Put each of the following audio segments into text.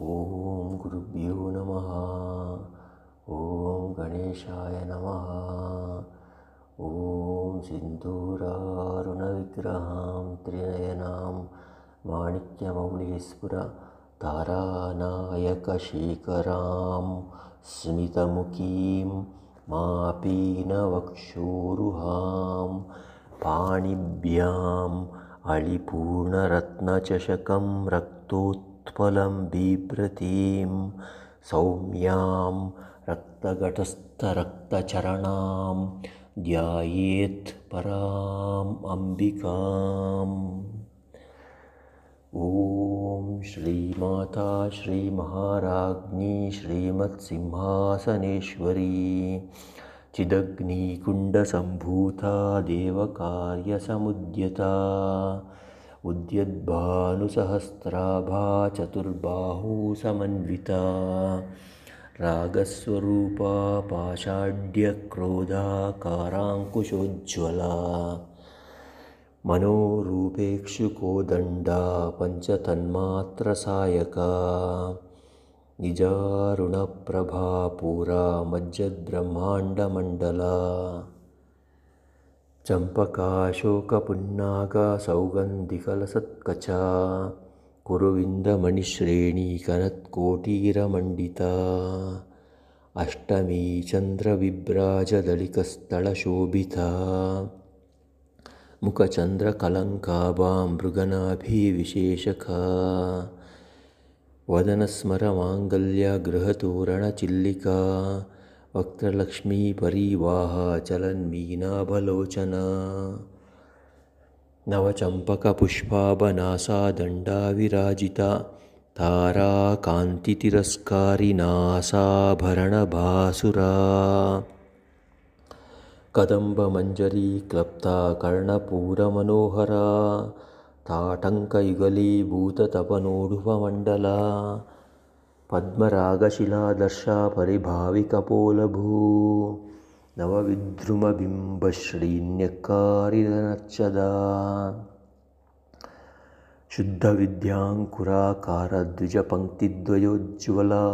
ॐ गुरुभ्यो नमः। ॐ गणेशाय नमः। ॐ सिन्दूरारुणविग्रहां त्रिनयनां माणिक्यमौलीस्फुर तारानायकशेखरां स्मितमुखीं मापीनवक्षोरुहां पाणिभ्याम् अळिपूर्णरत्नचषकं रक्तोत्पलं बिभ्रतीं सौम्यां रक्तघटस्थरक्तचरणां ध्यायेत् पराम् अम्बिकाम्। ॐ श्रीमाता श्रीमहाराज्ञी श्रीमत्सिंहासनेश्वरी चिदग्निकुण्डसम्भूता देवकार्यसमुद्यता उद्यद्भानुसहस्राभा चतुर्बाहुसमन्विता रागस्वरूपा पाषाढ्यक्रोधाकाराङ्कुशोज्ज्वला मनोरूपेक्षुकोदण्डा पञ्चतन्मात्रसायका। निजारुणप्रभा पुरा मज्जद्ब्रह्माण्डमण्डला चम्पकाशोकपुन्नागसौगन्धिकलसत्कचा कुरुविन्दमणिश्रेणीकनत्कोटीरमण्डिता अष्टमी चन्द्रविभ्राजदलिकस्थलशोभिता मुखचन्द्रकलङ्काभां मृगनाभिविशेषका वदनस्मरमाङ्गल्यगृहतोरणचिल्लिका वक्त्रलक्ष्मीपरीवाहचलन्मीनाभलोचना नवचम्पकपुष्पाभनासा दण्डाविराजिता ताराकान्तितिरस्कारि नासाभरणभासुरा कदम्बमञ्जरी क्लप्ता कर्णपूरमनोहरा ताटङ्कयुगलीभूततपनोढुपमण्डला पद्मरागशिलादर्शा परिभाविकपोलभू शुद्धविद्याङ्कुराकारद्विजपङ्क्तिद्वयोज्ज्वला।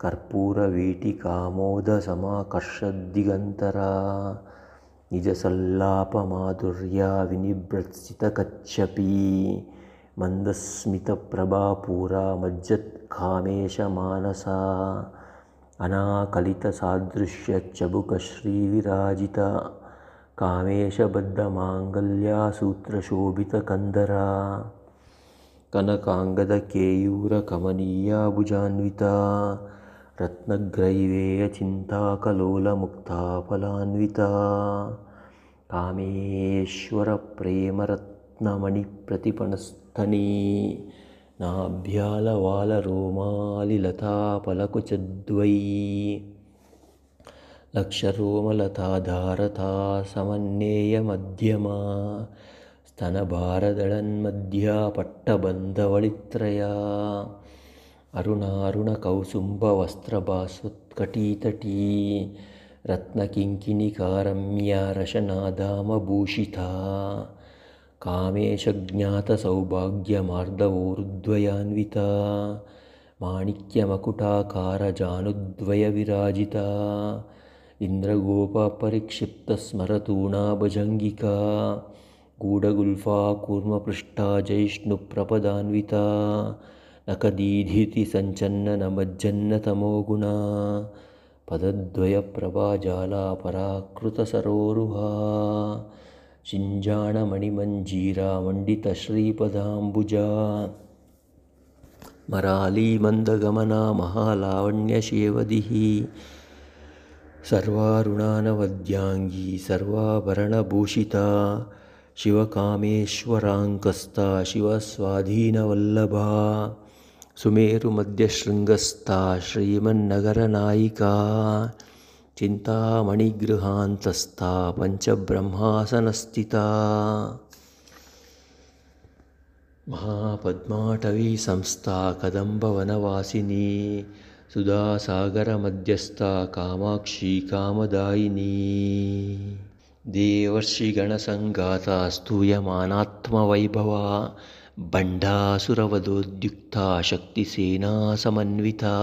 कर्पूरवीटिकामोदसमाकर्षद्दिगन्तरा। निजसल्लापमाधुर्या विनिभृत्सितकच्छपी मन्दस्मितप्रभा पुरा मज्जत्कामेशमानसा अनाकलितसादृश्यचबुकश्रीविराजिता कामेशबद्धमाङ्गल्या सूत्रशोभितकन्दरा कनकाङ्गदकेयूरकमनीया भुजान्विता रत्नग्रैवेयचिन्ताकलोलमुक्ताफलान्विता। कामेश्वरप्रेमरत्नमणिप्रतिपणस्थनी नाभ्यालवालरोमालिलतापलकुचद्वयी लक्षरोमलताधारता समन्नेयमध्यमा। स्तनभारदळन्मध्या पट्टबन्धवळित्रया अरुणारुणकौसुम्बवस्त्रभास्वत्कटीतटी रत्नकिङ्किणिकारम्या रशनाधामभूषिता कामेशज्ञातसौभाग्यमार्दवोरुद्वयान्विता। माणिक्यमकुटाकारजानुद्वयविराजिता। इन्द्रगोपपरिक्षिप्तस्मरतूणाभजङ्गिका। गूढगुल्फा कूर्मपृष्ठा जैष्णुप्रपदान्विता नखदीधितिसञ्चन्ननमज्जन्नतमोगुणा। पदद्वयप्रभाजाला पराकृतसरोरुहा शिञ्जाणमणिमञ्जीरा मण्डितश्रीपदाम्बुजा मरालीमन्दगमना महालावण्यशेवदिः। सर्वारुणानवद्याङ्गी सर्वाभरणभूषिता शिवकामेश्वराङ्कस्था शिवस्वाधीनवल्लभा। सुमेरुमध्यशृङ्गस्था श्रीमन्नगरनायिका चिन्तामणिगृहान्तस्था पञ्चब्रह्मासनस्थिता। महापद्माटवीसंस्था कदम्बवनवासिनी सुधासागरमध्यस्था कामाक्षी कामदायिनी। देवर्षिगणसङ्गाता स्तूयमानात्मवैभवा बण्डासुरवधोद्युक्ता शक्तिसेना समन्विता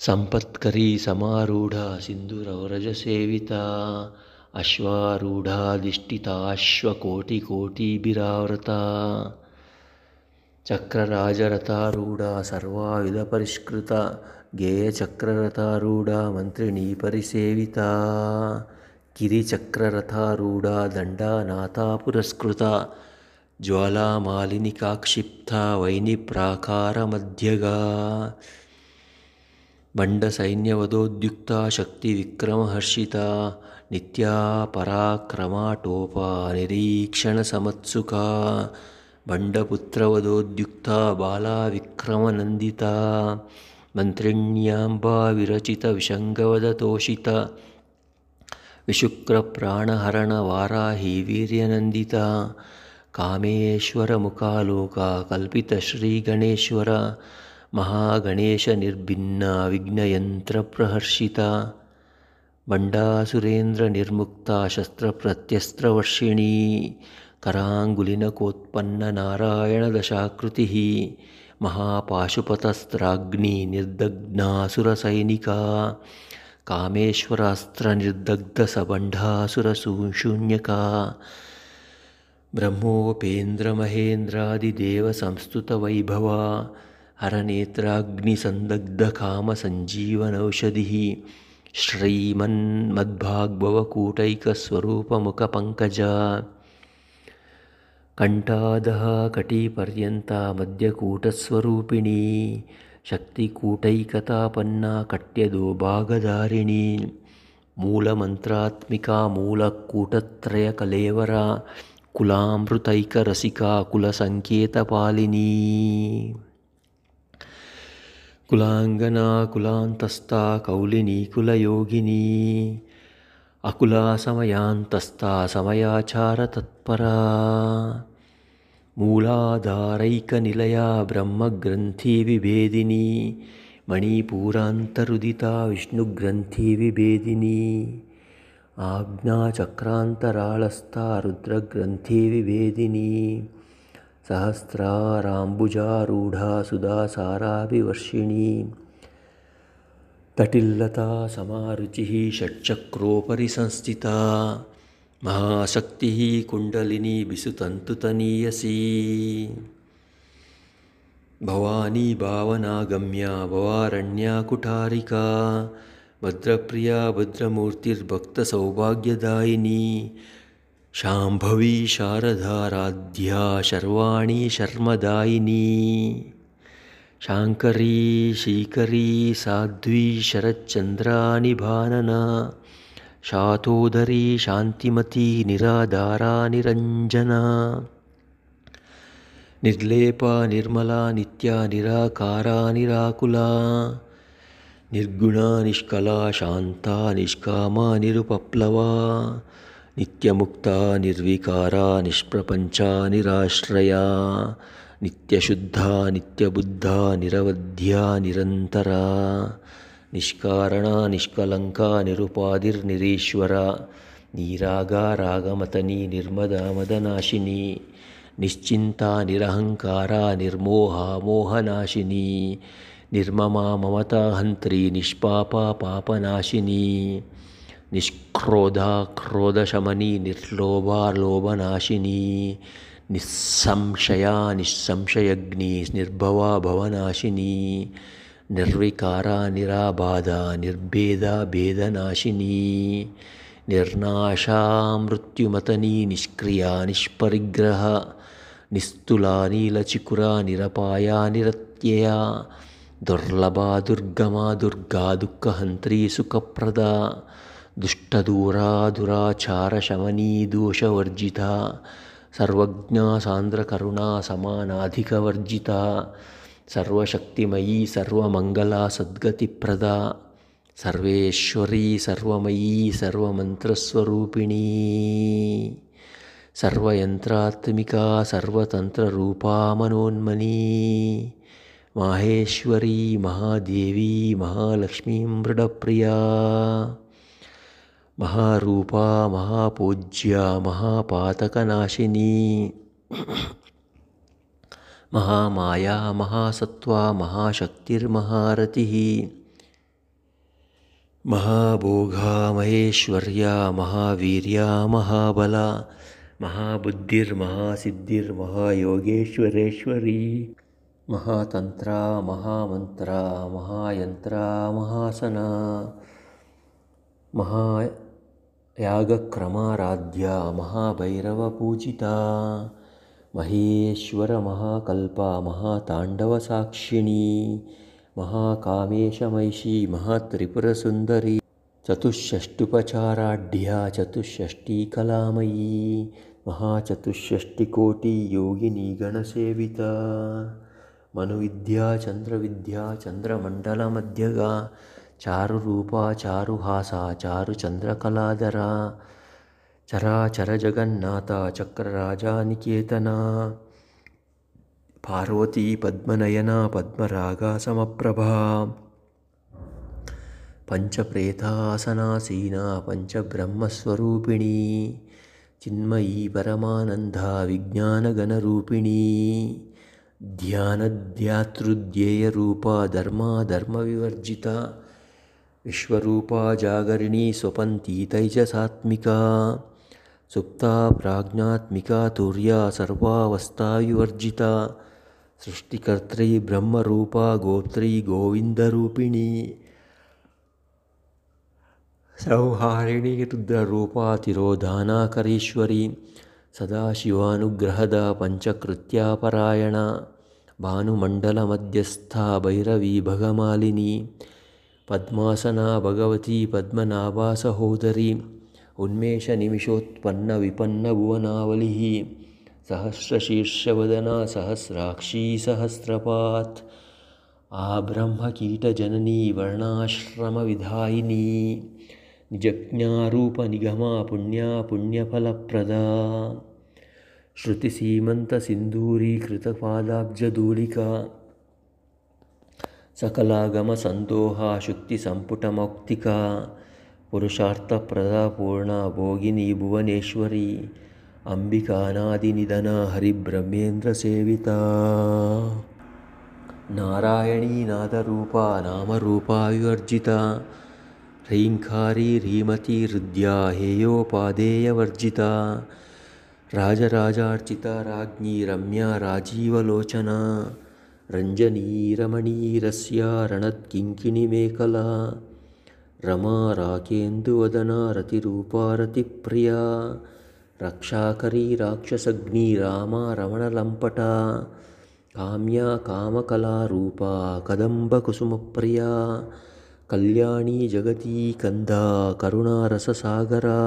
ಸಂಪತ್ಕರಿ ಸಮಾರೂಢ ಸಿಂಧುರವರಜ ಸೇವಿತ ಅಶ್ವಾರೂಢಾಧಿಷ್ಠಿತಾಶ್ವಕೋಟಿ ಕೋಟಿ ಬಿರಾವೃತ ಚಕ್ರರಾಜರಥಾರೂಢ ಸರ್ವಾಯುಧ ಪರಿಷ್ಕೃತ ಗೇಯಚಕ್ರರಥಾರೂಢ ಮಂತ್ರಿಣೀ ಪರಿಸೇವಿತ ಕಿರಿಚಕ್ರರಥಾರೂಢ ದಂಡಾನಾಥ ಪುರಸ್ಕೃತ ಜ್ವಾಲಾಮಾಲಿನಿ ಕಾಕ್ಷಿಪ್ತ ವೈನಿ ಪ್ರಾಕಾರ ಮಧ್ಯಗಾ ಬಂಡ ಸೈನ್ಯವದೋದ್ಯುಕ್ತ ಶಕ್ತಿ ವಿಕ್ರಮಹರ್ಷಿತ ನಿತ್ಯ ಪರಾಕ್ರಮಾಟೋಪ ನಿರೀಕ್ಷಣ ಸಮತ್ಸುಕ ಬಂಡಪುತ್ರವದೋದ್ಯುಕ್ತ ಬಾಲಾ ವಿಕ್ರಮನಂದಿತ ಮಂತ್ರಿಣ್ಯಾಂಬಾ ವಿರಚಿತ ವಿಷಂಗವದ ತೋಷಿತ ವಿಶುಕ್ರ ಪ್ರಾಣಹರಣ ವಾರಾಹಿ ವೀರ್ಯನಂದಿತ ಕಾಮೇಶ್ವರ ಮುಖಾಲೋಕ ಕಲ್ಪಿತ ಶ್ರೀ ಗಣೇಶ್ವರ महागणेशनिर्भिन्ना विघ्नयन्त्रप्रहर्षिता बण्डासुरेन्द्रनिर्मुक्ता शस्त्रप्रत्यस्त्रवर्षिणी कराङ्गुलिनकोत्पन्ननारायणदशाकृतिः। महापाशुपतस्त्राग्नि निर्दग्नासुरसैनिका। कामेश्वरास्त्रनिर्दग्धसबण्ढासुरशून्यका ब्रह्मोपेन्द्रमहेन्द्रादिदेवसंस्तुतवैभवा हरनेत्राग्निसन्दग्धकामसञ्जीवनौषधिः श्रीमन्मद्भाग्भवकूटैकस्वरूपमुखपङ्कजा। कण्ठादः कटिपर्यन्ता मध्यकूटस्वरूपिणी शक्तिकूटैकतापन्ना कट्यदोभागधारिणी। मूलमन्त्रात्मिका मूलकूटत्रयकलेवरा। कुलामृतैकरसिका कुलसङ्केतपालिनी कुलाङ्गना कुलान्तस्था कौलिनी कुलयोगिनी। अकुलासमयान्तस्था समयाचारतत्परा मूलाधारैकनिलया ब्रह्मग्रन्थिविभेदिनी मणिपूरान्तरुदिता विष्णुग्रन्थिविभेदिनी आज्ञाचक्रान्तराळस्था रुद्रग्रन्थिविभेदिनी सहस्राराम्बुजारूढा सुधासाराभिवर्षिणी तटिल्लता समारुचिः षट्चक्रोपरि संस्थिता महाशक्तिः कुण्डलिनी बिसुतन्तुतनीयसी। भवानी भावनागम्या भवारण्या कुठारिका भद्रप्रिया भद्रमूर्तिर्भक्तसौभाग्यदायिनी शाम्भवी शारदाराध्या शर्वाणी शर्मदायिनी। शाङ्करी शीकरी साध्वी शरच्चन्द्रानिभानना शातोदरी शान्तिमती निराधारा निरञ्जना। निर्लेपा निर्मला नित्या निराकारा निराकुला। निर्गुणा निष्कला शान्ता निष्कामा निरुपप्लवा नित्यमुक्ता निर्विकारा निष्प्रपञ्चा निराश्रया। नित्यशुद्धा नित्यबुद्धा निरवध्या निरन्तरा। निष्कारणा निष्कलङ्का निरुपाधिर्निरीश्वरा। नीरागा रागमतनी निर्मदामदनाशिनी निश्चिन्ता निरहङ्कारा निर्मोहा मोहनाशिनी। निर्ममा ममताहन्त्री निष्पापा पापनाशिनी निष्क्रोधा क्रोधशमनी निर्लोभा लोभनाशिनी निस्संशया निःसंशयग्नी निर्भवा भवनाशिनी निर्विकारा निराबाधा निर्भेदा भेदनाशिनी निर्नाशा मृत्युमतनी निष्क्रिया निष्परिग्रह निस्तुला नीलचिकुरा निरपाया निरत्यया दुर्लभा दुर्गमा दुर्गा दुःखहन्त्री सुखप्रदा दुष्टदूरा दुराचारशमनी सर्वज्ञा सान्द्रकरुणा समानाधिकवर्जिता सर्वशक्तिमयी सर्वमङ्गला सद्गतिप्रदा सर्वेश्वरी सर्वमयी सर्वमन्त्रस्वरूपिणी। सर्वयन्त्रात्मिका सर्वतन्त्ररूपा मनोन्मनी माहेश्वरी महादेवी महालक्ष्मीं मृडप्रिया महारूपा, महापूज्या, महापातकनाशिनी। महामाया, महासत्त्वा, महाशक्तिर्महारथिः। महाभोगा, महेश्वर्या, महावीर्या, महाबला। महाबुद्धिर्महासिद्धिर्महायोगेश्वरेश्वरी महातन्त्रा, महामन्त्रा, महायन्त्रा, महासना। महायागक्रमाराध्या महाभैरवपूजिता महेश्वरमहाकल्पा महाताण्डवसाक्षिणी महाकामेशमैषी महात्रिपुरसुन्दरी चतुष्षष्टुपचाराढ्या चतुष्षष्टिकलामयी महाचतुष्षष्टिकोटियोगिनी गणसेविता मनुविद्या चन्द्रविद्या चन्द्रमण्डलमध्यगा चारुरूपा चारुहासा चारुचन्द्रकलाधरा चराचरजगन्नाथा चक्रराजानिकेतना पार्वती पद्मनयना पद्मरागा समप्रभा पञ्चप्रेतासनासीना पञ्चब्रह्मस्वरूपिणी चिन्मयी परमानन्दा विज्ञानगणरूपिणी ध्यानध्यातृध्येयरूपा धर्माधर्मविवर्जिता विश्वरूपा जागरिणी स्वपन्ती तैजसात्मिका सुप्ता प्राज्ञात्मिका तुर्या सर्वावस्थाविवर्जिता सृष्टिकर्त्री ब्रह्मरूपा गोत्री गोविन्दरूपिणी। सौहारिणी रुद्ररूपा तिरोधानाकरीश्वरी। सदाशिवानुग्रहदा पञ्चकृत्यापरायणा। भानुमण्डलमध्यस्था भैरवी भगमालिनी पद्मासना भगवती पद्मनाभा सहोदरी उन्मेषनिमिषोत्पन्नविपन्नभुवनावलिः सहस्रशीर्षवदना सहस्राक्षी सहस्रपात् आब्रह्मकीटजननी वर्णाश्रमविधायिनी निजज्ञारूपनिगमा पुण्या पुण्यफलप्रदा ಸಕಲಾಗಮ ಸಂದೋಹ, ಶುಕ್ತಿ ಸಂಪುಟ ಸಂಪುಟಮೌಕ್ತಿಕ ಪುರುಷಾರ್ಥಪ್ರದ ಪೂರ್ಣ ಭೋಗಿನಿ ಭುವನೇಶ್ವರಿ ಅಂಬಿಕಾನಾದಿನಿಧನ ಹರಿಬ್ರಹ್ಮೇಂದ್ರ ಸೇವಿತ. ನಾರಾಯಣೀ ನಾದರೂಪ ನಾಮರೂಪಾಯುರ್ಜಿತ ಹ್ರೈಂಕಾರಿ ರೀಮತಿ ಹೃದ್ಯಾ ಹೇಯೋಪಾದೇಯವರ್ಜಿತ ರಾಜರಾಜಾರ್ಚಿತ ರಾಜ್ಞಿ ರಮ್ಯಾ ರಾಜೀವಲೋಚನ. रञ्जनीरमणीरस्या रणत्किङ्किणिमेखला रमा राकेन्दुवदना रतिरूपा रतिप्रिया रक्षाकरी राक्षसग्नी रामा रमणलम्पटा काम्या कामकलारूपा कदम्बकुसुमप्रिया कल्याणी जगती कन्दा करुणारससागरा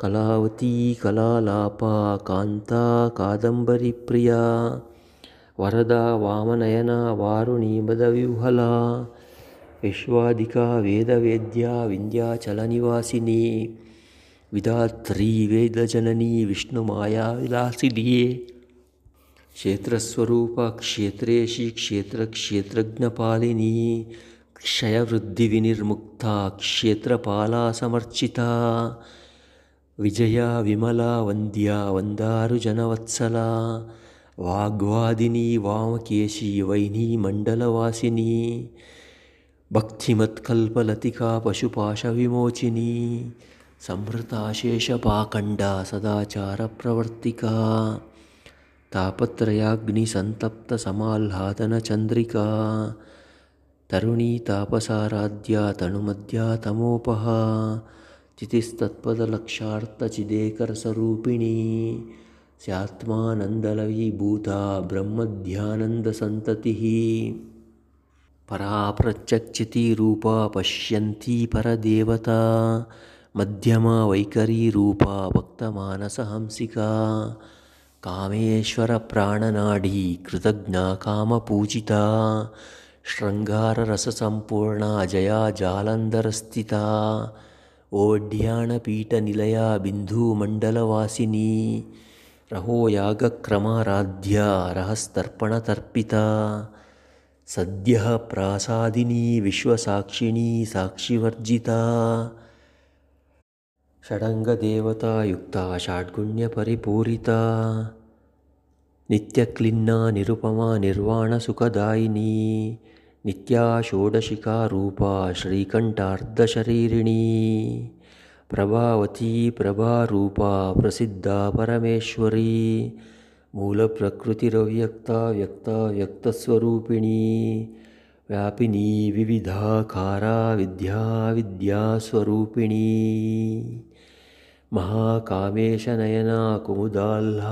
कलावती कलालापा कान्ता कादम्बरीप्रिया वरदा वामनयना वारुणीमदविह्वला विश्वादिका वेदवेद्या विन्ध्याचलनिवासिनी विधात्री वेदजननी विष्णुमायाविलासिनी क्षेत्रस्वरूपा क्षेत्रेशी क्षेत्रक्षेत्रज्ञपालिनी क्षयवृद्धिविनिर्मुक्ता क्षेत्रपाला समर्चिता। विजया विमला वन्द्या वन्दारुजनवत्सला वाग्वादिनी वामकेशी वैनीमण्डलवासिनी भक्तिमत्कल्पलतिका पशुपाशविमोचिनी संहृताशेषपाखण्डा सदाचारप्रवर्तिका तापत्रयाग्निसन्तप्तसमाह्लादनचन्द्रिका तरुणी तापसाराध्या तनुमध्या तमोपहा चितिस्तत्पदलक्षार्थचिदेकरस्वरूपिणी स्यात्मानन्दलवीभूता ब्रह्मध्यानन्दसन्ततिः। परा प्रत्यक्षितिरूपा पश्यन्ती परदेवता मध्यमा भक्तमानसहंसिका कामेश्वरप्राणनाडी कृतज्ञा कामपूजिता शृङ्गाररससम्पूर्णा जया जालन्धरस्थिता ओढ्याणपीठनिलया बिन्दुमण्डलवासिनी रहो यागक्रमाराध्या रहस्तर्पणतर्पिता। सद्यः प्रासादिनी विश्वसाक्षिणी साक्षिवर्जिता। षडङ्गदेवतायुक्ता षड्गुण्यपरिपूरिता। नित्यक्लिन्ना निरुपमा निर्वाणसुखदायिनी। नित्या षोडशिका रूपा श्रीकण्ठार्धशरीरिणी प्रभावती प्रभारूपा प्रसिद्धा परमेश्वरी। मूलप्रकृतिरव्यक्ता व्यक्ता व्यक्तस्वरूपिणी। व्यापिनी विविधाकारा विद्या विद्यास्वरूपिणी। महाकामेशनयना कुमुदाह्लादकौमुदी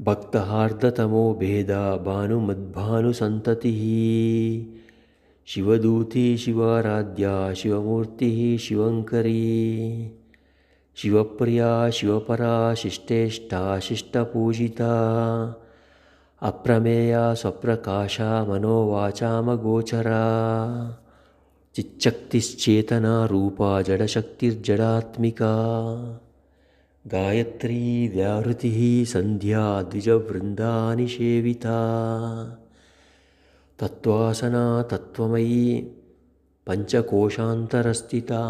भक्तहार्दतमो भेदा भानुमद्भानुसन्ततिः शिवदूती शिवाराध्या शिवमूर्तिः शिवङ्करी शिवप्रिया शिवपरा शिष्टेष्टा शिष्टपूजिता। अप्रमेया स्वप्रकाशा मनोवाचामगोचरा चिच्चक्तिश्चेतना रूपा जडशक्तिर्जडात्मिका। गायत्री व्याहृतिः सन्ध्या द्विजवृन्दानि सेविता तत्त्वासना तत्त्वमयी पञ्चकोशान्तरस्थिता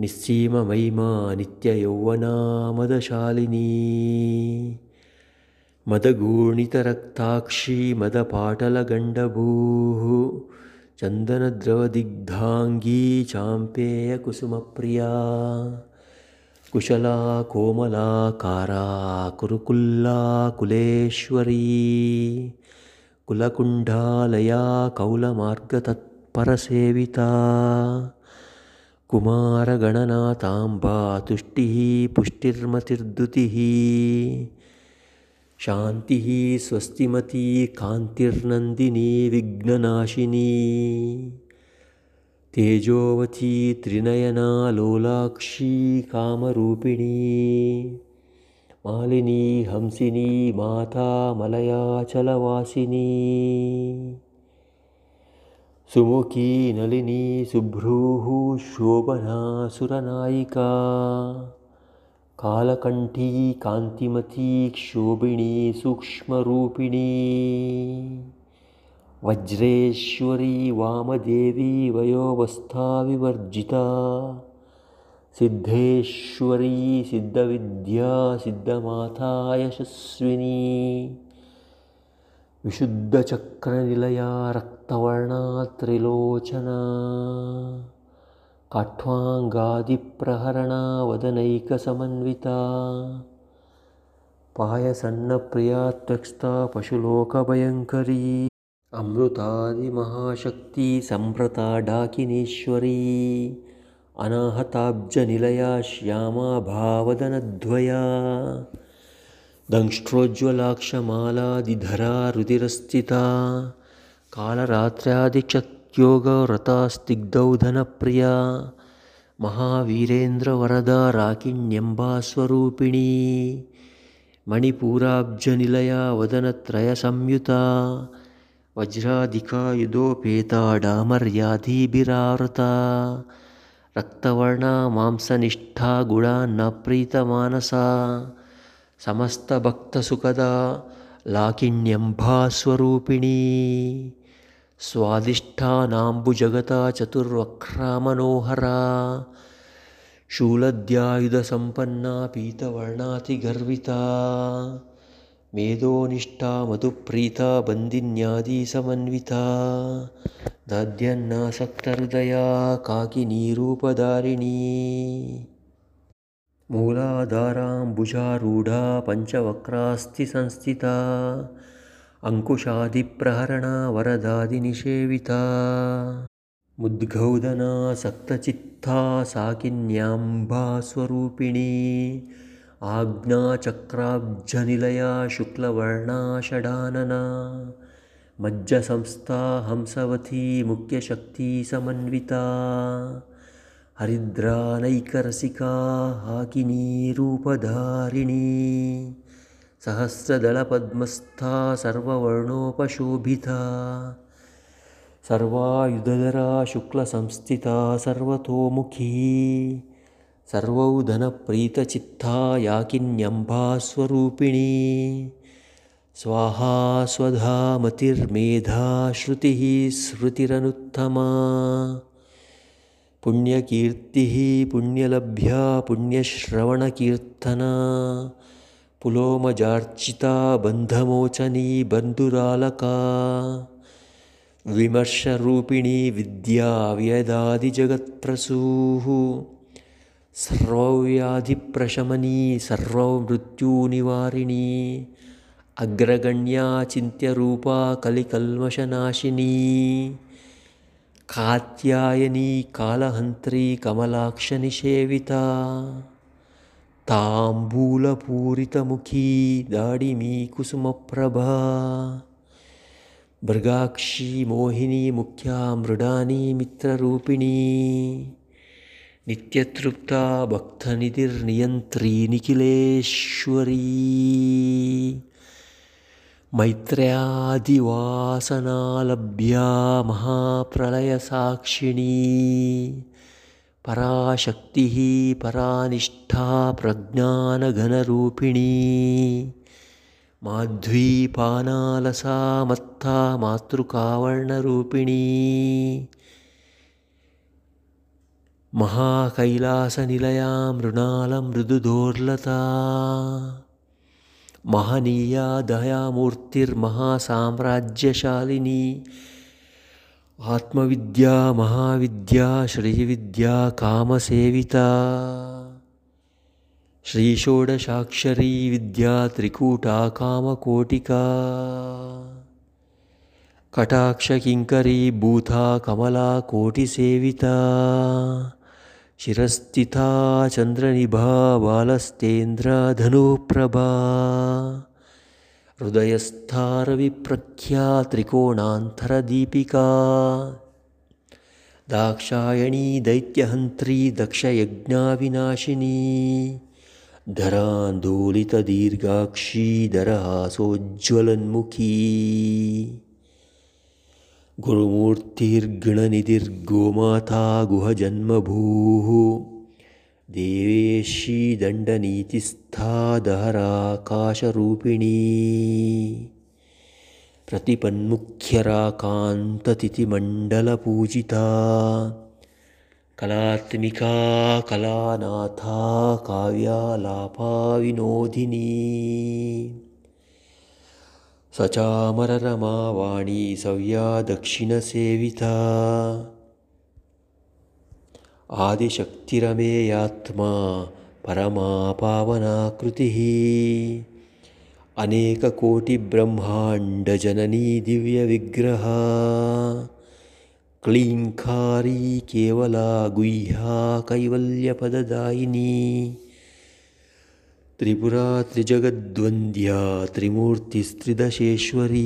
निस्सीममयिमा नित्ययौवना मदशालिनी मदगूर्णितरक्ताक्षी मदपाटलगण्डभूः चन्दनद्रवदिग्धाङ्गी चाम्पेयकुसुमप्रिया कुशला कोमलाकारा कुरुकुल्ला कुलेश्वरी कुलकुण्डालया कौलमार्गतत्परसेविता। कुमारगणनाथाम्बा तुष्टिः पुष्टिर्मतिर्दुतिः शान्तिः स्वस्तिमती कान्तिर्नन्दिनी विघ्ननाशिनी। तेजोवती त्रिनयना लोलाक्षी कामरूपिणी मालिनी हंसिनी माता मलयाचलवासिनी। सुमुखी नलिनी सुभ्रूः शोभना सुरनायिका। कालकण्ठी कान्तिमती क्षोभिणी सूक्ष्मरूपिणी। वज्रेश्वरी वामदेवी वयोवस्थाविवर्जिता सिद्धेश्वरी सिद्धविद्या सिद्धमाता यशस्विनी विशुद्धचक्रनिलया रक्तवर्णा त्रिलोचना काठ्वाङ्गादिप्रहरणा वदनैकसमन्विता पायसन्नप्रिया त्वक्स्ता पशुलोकभयङ्करी अमृतादिमहाशक्ति सम्प्रता डाकिनीश्वरी अनाहताब्जनिलया श्यामा भावदनद्वया। दंष्ट्रोज्ज्वलाक्षमालादिधरा रुधिरस्थिता कालरात्र्यादिक्षत्योगव्रतास्तिग्धौधनप्रिया महावीरेन्द्रवरदा राकिण्यम्बास्वरूपिणी। मणिपूराब्जनिलया वदनत्रयसंयुता ರಕ್ತವರ್ಣ, ಮಾಂಸನಿಷ್ಠಾ, ಗುಣ, ನ ಪ್ರೀತ, ಮಾನಸ, ಸಮಸ್ತ ಭಕ್ತ ಸುಖದ ಲಾಕಿಣ್ಯಂಭಾ ಸ್ವರೂಪಿಣಿ. ಸ್ವಾದಿಷ್ಠಾನಾಂಬು ಜಗತ ಚತುರ್ವಕ್ರ ಮನೋಹರ ಶೂಲದ್ಯಾಯುಧ ಸಂಪನ್ನ, ಪೀತವರ್ಣಾತಿಗರ್ವಿತಾ. ಮೇಧೋನಿಷ್ಠಾ ಮಧುಪ್ರೀತಾ ಬಂದಿನ್ಯಾದೀಸಮನ್ವಿತಾ ದಾದ್ಯನ್ನಾಸಕ್ತಹೃದಯಾ ಕಾಕಿನೀರೂಪಧಾರಿಣೀ ಮೂಲಾಧಾರಾಂಬುಜಾರೂಢ ಪಂಚವಕ್ರಾಸ್ತಿ ಸಂಸ್ಥಿತ. ಸಂಸ್ಥಿತಾ ಅಂಕುಶಾದಿಪ್ರಹರಣಾ ವರದಾದಿನಿಷೇವಿತಾ ಮುದ್ಗೌದನಾ ಸಕ್ತಚಿತ್ತ ಸಾಕಿನ್ಯಾಂಬಾ ಸ್ವರೂಪಿಣೀ. आज्ञाचक्राब्जनिलया शुक्लवर्णा षडानना मज्जसंस्था हंसवती मुख्यशक्तिसमन्विता हरिद्रानैकरसिका हाकिनीरूपधारिणी। सहस्रदलपद्मस्था सर्ववर्णोपशोभिता। सर्वायुधधरा शुक्लसंस्थिता सर्वतोमुखी सर्वौधनप्रीतचित्ता याकिन्यम्बास्वरूपिणी स्वाहा स्वधा मतिर्मेधा श्रुतिः स्मृतिरनुत्तमा पुण्यकीर्तिः पुण्यलभ्या पुण्यश्रवणकीर्तना। पुलोमजार्चिता बन्धमोचनी बन्धुरालका। विमर्शरूपिणी विद्या व्यदादिजगत्प्रसूः सर्वव्याधिप्रशमनी सर्वमृत्युनिवारिणी अग्रगण्या चिन्त्यरूपा कलिकल्मषनाशिनी कात्यायनी कालहन्त्री कमलाक्षनिषेविता ताम्बूलपूरितमुखी दाडिमी कुसुमप्रभा मृगाक्षी मोहिनी मुख्या मृडानी मित्ररूपिणी नित्यतृप्ता भक्तनिधिर्नियन्त्री निखिलेश्वरी मैत्र्यादिवासनालभ्या महाप्रलयसाक्षिणी। पराशक्तिः परानिष्ठा प्रज्ञानघनरूपिणी। माध्वीपानालसा मत्था मातृकावर्णरूपिणी महाकैलासनिलया मृणालमृदुदोर्लता महनीया दयामूर्तिर्महासाम्राज्यशालिनी। आत्मविद्या महाविद्या श्रीविद्या कामसेविता। श्रीषोडशाक्षरी विद्या त्रिकूटा कामकोटिका। कटाक्षकिङ्करी भूता कमला कोटिसेविता शिरस्थिता चन्द्रनिभा बालस्तेन्द्रधनुप्रभा। हृदयस्थारविप्रख्या त्रिकोणान्तरदीपिका दाक्षायणी दैत्यहन्त्री दक्षयज्ञाविनाशिनी। धरान्दोलितदीर्घाक्षी दरहासोज्ज्वलन्मुखी गुरुमूर्तिर्गणनिधिर्गोमाता गुहजन्मभूः देवेशी दण्डनीतिस्था दहराकाशरूपिणी प्रतिपन्मुख्यराकान्ततिथिमण्डलपूजिता। कलात्मिका कलानाथा काव्यालापाविनोदिनी सचामररमा वाणी सव्या दक्षिणसेविता। आदिशक्तिरमेयात्मा परमा पावनाकृतिः अनेककोटिब्रह्माण्डजननी दिव्यविग्रहा। क्लीङ्कारी केवला गुह्या कैवल्यपददायिनी त्रिपुरा त्रिजगद्वन्द्या त्रिमूर्तिस्त्रिदशेश्वरी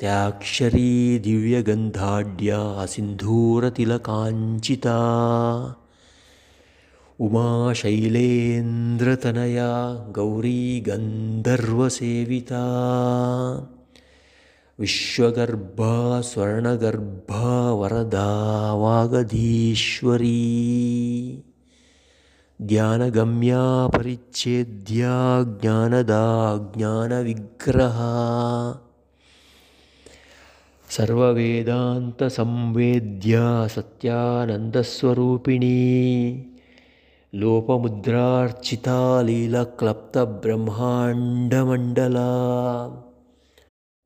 त्याक्षरी दिव्यगन्धाढ्या सिन्धूरतिलकाञ्चिता उमाशैलेन्द्रतनया गौरी गन्धर्वसेविता विश्वगर्भा स्वर्णगर्भा वरदा वागधीश्वरी ध्यानगम्या परिच्छेद्या ज्ञानदा ज्ञानविग्रहा। सर्ववेदान्तसंवेद्या सत्यानन्दस्वरूपिणी। लोपमुद्रार्चिता लीलक्लप्तब्रह्माण्डमण्डला।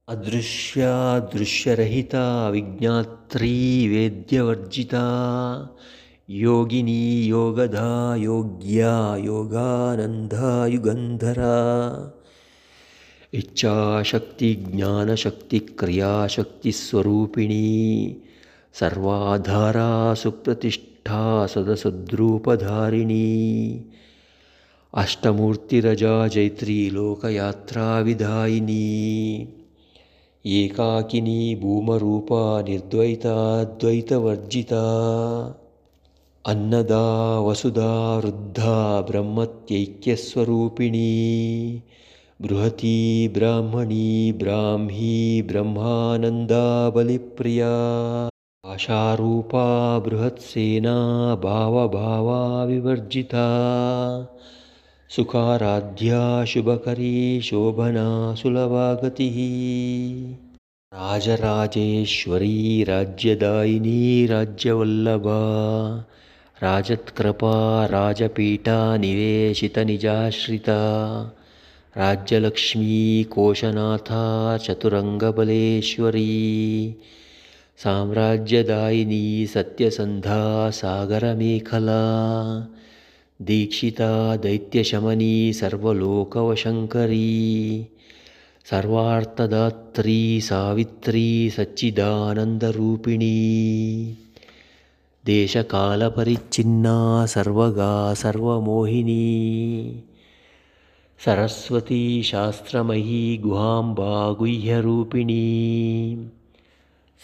अदृश्या दृश्यरहिता विज्ञात्री वेद्यवर्जिता యోగిని యోగదా యోగ్య యోగానందాయుగంధర ఇచ్చాశక్తి జ్ఞానశక్తి క్రియాశక్తి స్వరూపిణి సర్వాధారా సుప్రతిష్టా సదసద్రూపధారిణి అష్టమూర్తిరజా జైత్రీ లోకయాత్రా విధాయిని ఏకాకిని భూమరూప నిర్ద్వైతాద్వైతవర్జిత अन्नदा वसुधा वृद्धा ब्रह्मत्यैक्यस्वरूपिणी बृहती ब्राह्मणी ब्राह्मी ब्रह्मानन्दा बलिप्रिया आशारूपा बृहत्सेना भावभावाविवर्जिता सुखाराध्या शुभकरी शोभना सुलभागतिः राजराजेश्वरी राज्यदायिनी राज्यवल्लभा राजत्कृपा राजपीठा निवेशितनिजाश्रिता राज्यलक्ष्मी कोशनाथा चतुरङ्गबलेश्वरी साम्राज्यदायिनी सत्यसन्धा सागरमेखला दीक्षिता दैत्यशमनी सर्वलोकवशङ्करी सर्वार्थदात्री सावित्री सच्चिदानन्दरूपिणी देशकालपरिच्छिन्ना सर्वगा सर्वमोहिनी। सरस्वती शास्त्रमयी गुहाम्बा गुह्यरूपिणी।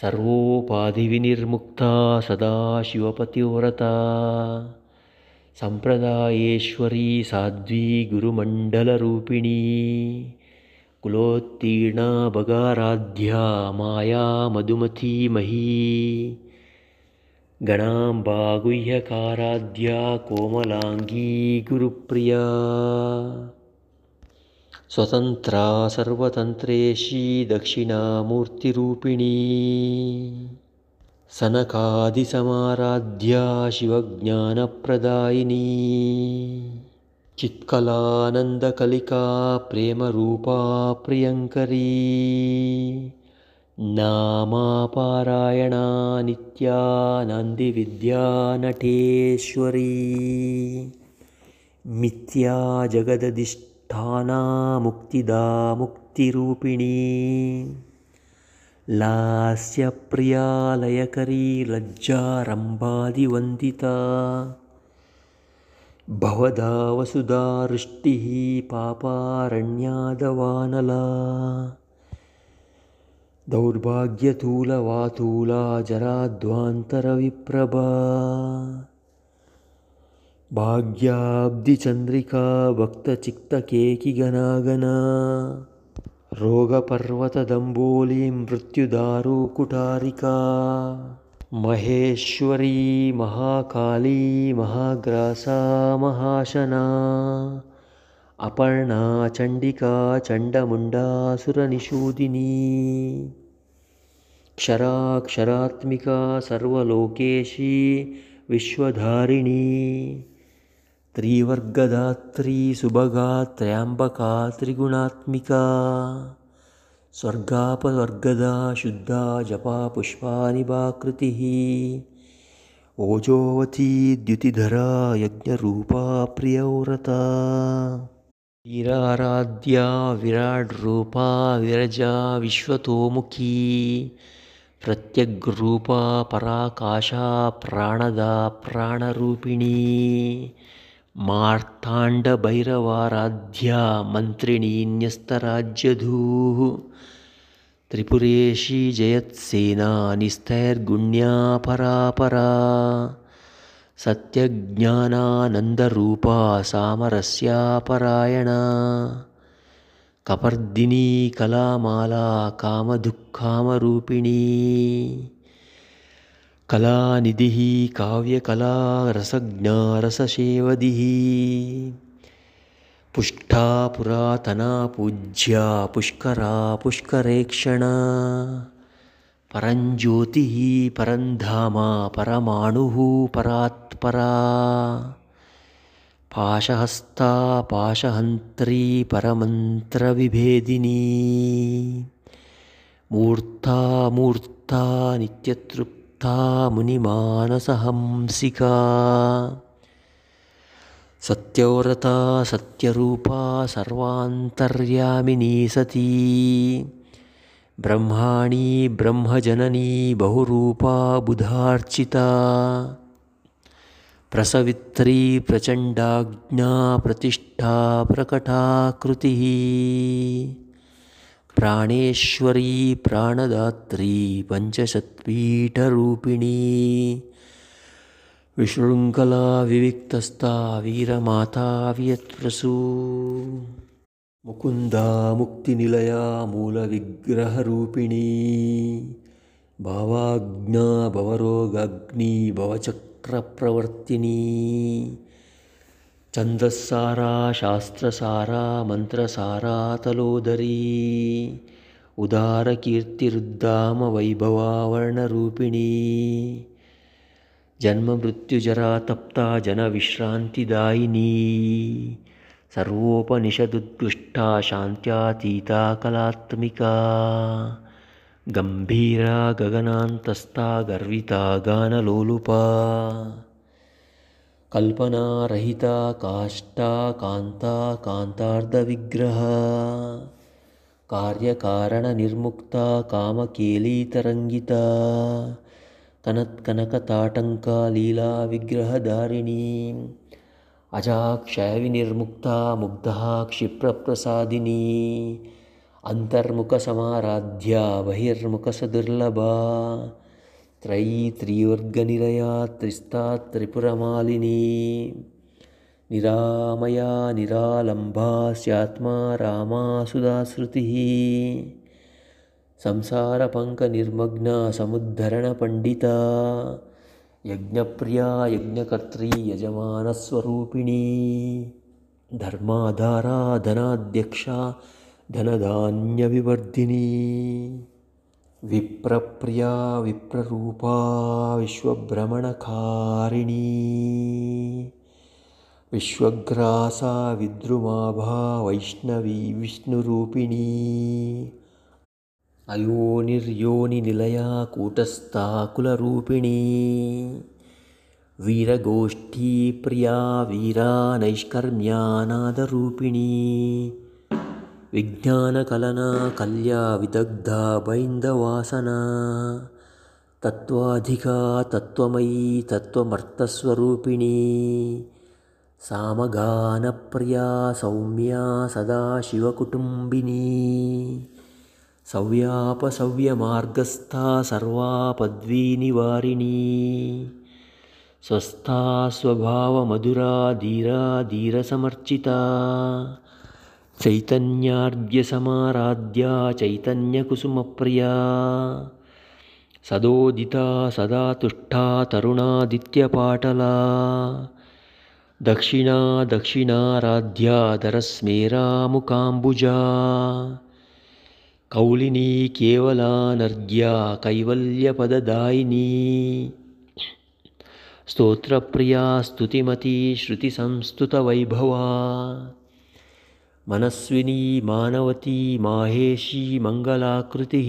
सर्वोपाधिविनिर्मुक्ता सदा शिवपतिव्रता। सम्प्रदायेश्वरी साध्वी गुरुमण्डलरूपिणी। कुलोत्तीर्णा बगाराध्या माया मधुमतीमही गणाम्बा गुह्यकाराध्या कोमलाङ्गी गुरुप्रिया। स्वतन्त्रा सर्वतन्त्रेशी दक्षिणामूर्तिरूपिणी। सनकादिसमाराध्या शिवज्ञानप्रदायिनी। चित्कलानन्दकलिका प्रेमरूपा प्रियङ्करी नामापारायणा नित्या नन्दिविद्या नटेश्वरी मिथ्या जगदधिष्ठाना लास्यप्रिया लयकरी लज्जारम्भादिवन्दिता भवदा वसुधा वृष्टिः पापारण्यादवानला ದೌರ್ಭಾಗ್ಯತೂಲವಾತೂಲಾಜರಾಧ್ವಾಂತರವಿಪ್ರಭಾ ಭಾಗ್ಯಾಬ್ಧಿಚಂದ್ರಿಕಾ ಭಕ್ತಚಿತ್ತಕೇಕಿಗನಾಗನಾ. ರೋಗಪರ್ವತದಂಬೋಲಿ ಮೃತ್ಯುದಾರುಕುಟಾರಿಕಾ. ಮಹೇಶ್ವರೀ ಮಹಾಕಾಲೀ ಮಹಾಗ್ರಾಸ ಮಹಾಶನಾ. ಅಪರ್ಣಾ ಚಂಡಿಕಾ ಚಂಡಮುಂಡಾಸುರನಿಷೂದಿನೀ. क्षराक्षरात्मिका सर्वलोकेशी विश्वधारिणी। त्रिवर्गदात्री सुभगा त्र्यम्बका त्रिगुणात्मिका। स्वर्गापवर्गदा शुद्धा जपा पुष्पानिभाकृतिः ओजोवती द्युतिधरा यज्ञरूपा प्रियव्रता। वीराराध्या विराड्रूपा विरजा विश्वतोमुखी ಪ್ರತ್ಯಗ್ರೂಪಾ ಪರಾಕಾಶಾ ಪ್ರಾಣರೂಪಿಣಿ. ಮಾರ್ತಾಂಡ ಭೈರವಾರಾಧ್ಯ ಮಂತ್ರಿಣಿ ನ್ಯಸ್ತರಾಜ್ಯಧೂ ತ್ರಿಪುರೇಶಿ ಜಯತ್ಸೇನಾ ನಿಸ್ತೈರ್ಗುಣ್ಯಾ ಪರಾಪರಾ. ಸತ್ಯಜ್ಞಾನಾನಂದರೂಪಾ ಸಾಮರಸ್ಯಾಪರಾಯಣ कपर्दिनी कलामाला कामदुःखामरूपिणी। कलानिधिः काव्यकला रसज्ञा रससेवदिः पुष्टा पुरातना पूज्या पुष्करा पुष्करेक्षणा। परञ्ज्योतिः परन्धामा परमाणुः परात्परा पाशहस्ता पाशहन्त्री परमन्त्रविभेदिनी। मूर्ता मूर्ता नित्यतृप्ता मुनिमानसहंसिका। सत्यव्रता सत्यरूपा सर्वान्तर्यामिनी सती। ब्रह्माणी ब्रह्मजननी बहुरूपा बुधार्चिता प्रसवित्री प्रचण्डाज्ञा प्रतिष्ठा प्रकटाकृतिः। प्राणेश्वरी प्राणदात्री पञ्चशत्पीठरूपिणी। विशृङ्खला विविक्तस्था वीरमाता वियत्प्रसू। मुकुन्दा मुक्तिनिलया मूलविग्रहरूपिणी। भावाज्ञा भवरोगाग्नी చక్రప్రవర్తిని ఛందస్సారా శాస్త్రసారా మంత్రసారా తలోదరీ ఉదారకీర్తిరుద్దామ జన్మ మృత్యుజరా తప్త జన విశ్రాంతిదాయిని సర్వోపనిషదుద్దుష్టా శాంత్యాతీతా కళాత్మికా गम्भीरा गगनान्तस्था गर्विता गानलोलुपा। कल्पनारहिता काष्ठा कान्ता कान्तार्धविग्रह कार्यकारणनिर्मुक्ता कामकेलीतरङ्गिता। कनत्कनकताटङ्का लीलाविग्रहधारिणी। अजाक्षयविनिर्मुक्ता मुग्धः क्षिप्रप्रसादिनी अन्तर्मुखसमाराध्या बहिर्मुखसदुर्लभा। त्रयी त्रिवर्गनिलया त्रिस्ता त्रिपुरमालिनी। निरामया निरालम्बा स्यात्मा रामा सुधाश्रुतिः। संसारपङ्कनिर्मग्ना समुद्धरणपण्डिता। यज्ञप्रिया यज्ञकर्त्री यजमानस्वरूपिणी। धर्माधारा धनाध्यक्षा धनधान्यविवर्धिनी। विप्रप्रिया विप्ररूपा विश्वभ्रमणकारिणी। विश्वग्रासा विद्रुमाभा वैष्णवी विष्णुरूपिणी। अयोनिर्योनिनिलया कूटस्था कुलरूपिणी। वीरगोष्ठीप्रिया वीरा नैष्कर्म्यानादरूपिणी विज्ञानकलना कल्या विदग्धा बैन्दवासना तत्त्वाधिका तत्त्वमयी तत्त्वमर्थस्वरूपिणी सामगानप्रिया सौम्या सदा शिवकुटुम्बिनी सव्यापसव्यमार्गस्था सर्वापद्वीनिवारिणी स्वस्था स्वभावमधुरा धीरा धीरसमर्चिता चैतन्यार्घ्यसमाराध्या चैतन्यकुसुमप्रिया। सदोदिता सदा तुष्टा तरुणादित्यपाटला। दक्षिणा दक्षिणाराध्या दरस्मेरामुकाम्बुजा कौलिनी केवलानर्घ्या कैवल्यपददायिनी। स्तोत्रप्रिया स्तुतिमती श्रुतिसंस्तुतवैभवा मनस्विनी मानवती माहेशी मङ्गलाकृतिः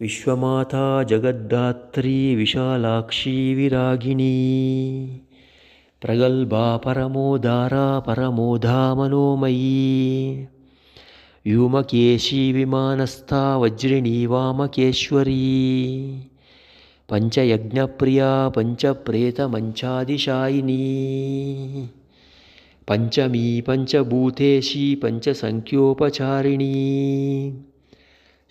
विश्वमाता जगद्धात्री विशालाक्षी विरागिणी। प्रगल्भा परमोदारा परमोधा मनोमयी व्योमकेशी विमानस्था वज्रिणी वामकेश्वरी। पञ्चयज्ञप्रिया पञ्चप्रेतमञ्चादिशायिनी पञ्चमी पञ्चभूतेशी पञ्चसङ्ख्योपचारिणी।